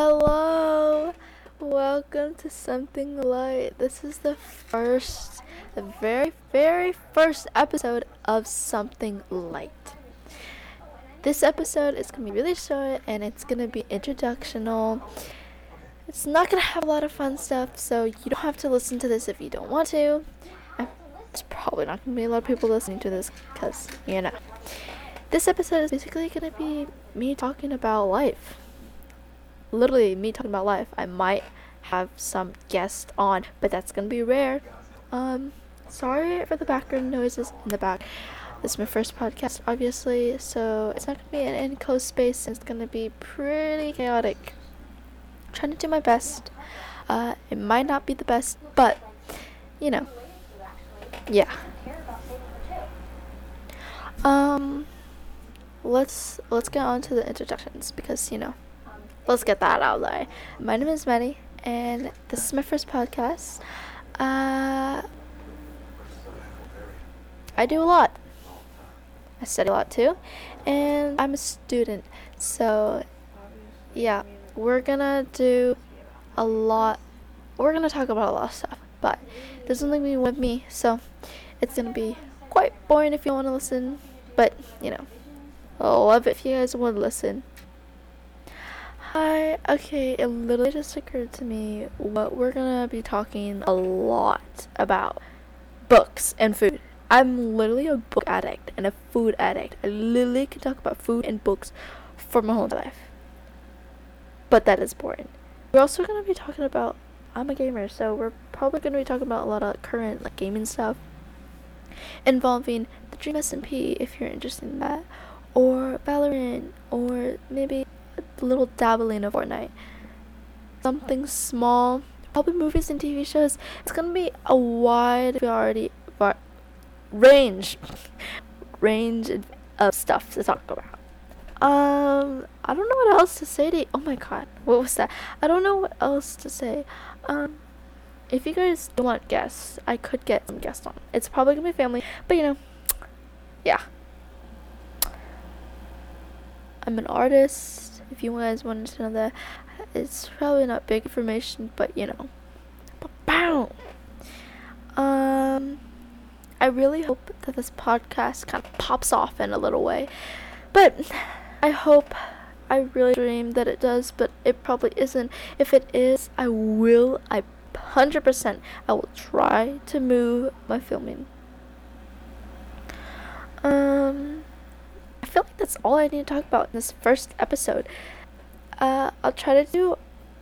Hello, welcome to Something Light. This is the first, the very, very first episode of Something Light. This episode is gonna be really short and it's gonna be introductional. It's not gonna have a lot of fun stuff, so you don't have to listen to this if you don't want to. It's probably not gonna be a lot of people listening to this because, you know. This episode is basically gonna be me talking about life literally me talking about life. I might have some guests on, but that's gonna be rare. Um, sorry for the background noises in the back. This is my first podcast, obviously, so it's not gonna be an enclosed space. It's gonna be pretty chaotic. I'm trying to do my best. Uh, it might not be the best, but you know, yeah. Um, let's let's get on to the introductions because you know let's get that out there. My name is Maddie, and this is my first podcast. Uh, I do a lot. I study a lot too, and I'm a student. So, yeah, we're gonna do a lot. We're gonna talk about a lot of stuff, but there's only me with me, so it's gonna be quite boring if you want to listen. But you know, I'll love it if you guys want to listen. Hi, okay, it literally just occurred to me what we're gonna be talking a lot about books and food. I'm literally a book addict and a food addict. I literally can talk about food and books for my whole life. But that is boring. We're also gonna be talking about I'm a gamer, so we're probably gonna be talking about a lot of current like gaming stuff involving the Dream SMP if you're interested in that, or Valorant, or maybe a little dabbling of Fortnite. Something small, probably movies and TV shows. It's gonna be a wide variety, var- range, range of stuff to talk about. Um, I don't know what else to say to you. Oh my god, what was that? I don't know what else to say. Um, if you guys don't want guests, I could get some guests on. It's probably gonna be family, but you know, yeah. I'm an artist if you guys wanted to know that. It's probably not big information, but you know. Bow. Um, I really hope that this podcast kind of pops off in a little way, but I hope. I really dream that it does, but it probably isn't. If it is, I will. I 100%. I will try to move my filming. Um feel like that's all I need to talk about in this first episode. Uh, I'll try to do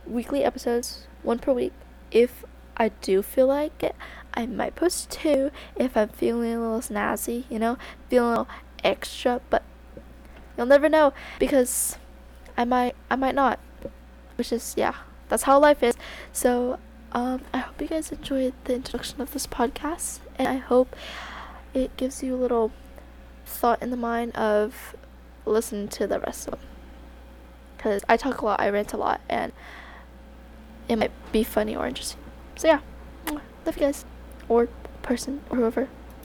weekly episodes, one per week. If I do feel like it, I might post two if I'm feeling a little snazzy, you know, feeling a little extra, but you'll never know because I might I might not. Which is yeah, that's how life is. So um I hope you guys enjoyed the introduction of this podcast and I hope it gives you a little thought in the mind of listen to the rest of them. Because I talk a lot, I rant a lot, and it might be funny or interesting. So yeah, love you guys, or person, or whoever.